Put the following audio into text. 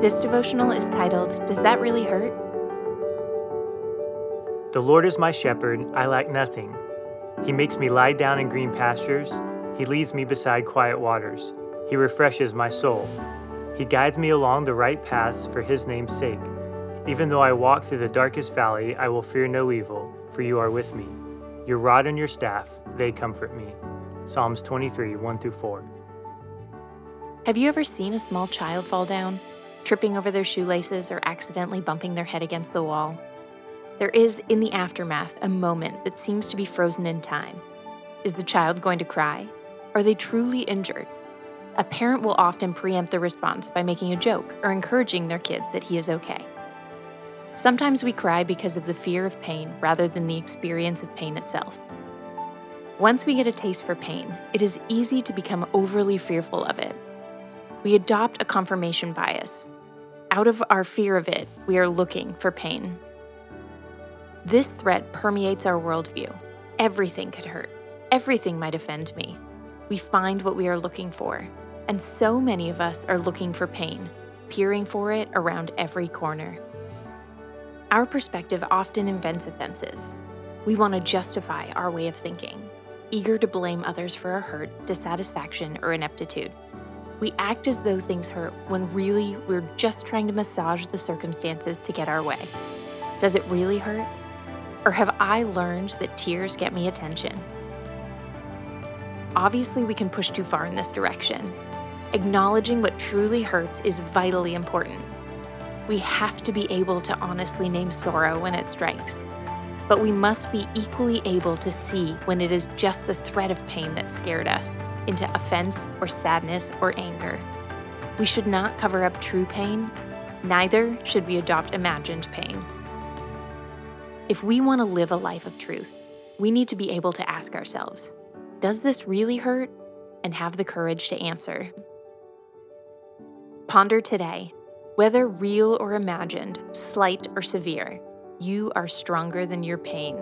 This devotional is titled, Does That Really Hurt? The Lord is my shepherd, I lack nothing. He makes me lie down in green pastures, He leads me beside quiet waters, He refreshes my soul. He guides me along the right paths for His name's sake. Even though I walk through the darkest valley, I will fear no evil, for you are with me. Your rod and your staff, they comfort me. Psalms 23, 1 through 4. Have you ever seen a small child fall down, tripping over their shoelaces or accidentally bumping their head against the wall? There is, in the aftermath, a moment that seems to be frozen in time. Is the child going to cry? Are they truly injured? A parent will often preempt the response by making a joke or encouraging their kid that he is okay. Sometimes we cry because of the fear of pain rather than the experience of pain itself. Once we get a taste for pain, it is easy to become overly fearful of it we adopt a confirmation bias. Out of our fear of it, we are looking for pain. This threat permeates our worldview. Everything could hurt, everything might offend me. We find what we are looking for, and so many of us are looking for pain, peering for it around every corner. Our perspective often invents offenses. We want to justify our way of thinking, eager to blame others for our hurt, dissatisfaction, or ineptitude. We act as though things hurt when really we're just trying to massage the circumstances to get our way. Does it really hurt? Or have I learned that tears get me attention? Obviously, we can push too far in this direction. Acknowledging what truly hurts is vitally important. We have to be able to honestly name sorrow when it strikes. But we must be equally able to see when it is just the threat of pain that scared us into offense or sadness or anger. We should not cover up true pain, neither should we adopt imagined pain. If we want to live a life of truth, we need to be able to ask ourselves Does this really hurt? and have the courage to answer. Ponder today whether real or imagined, slight or severe, you are stronger than your pain.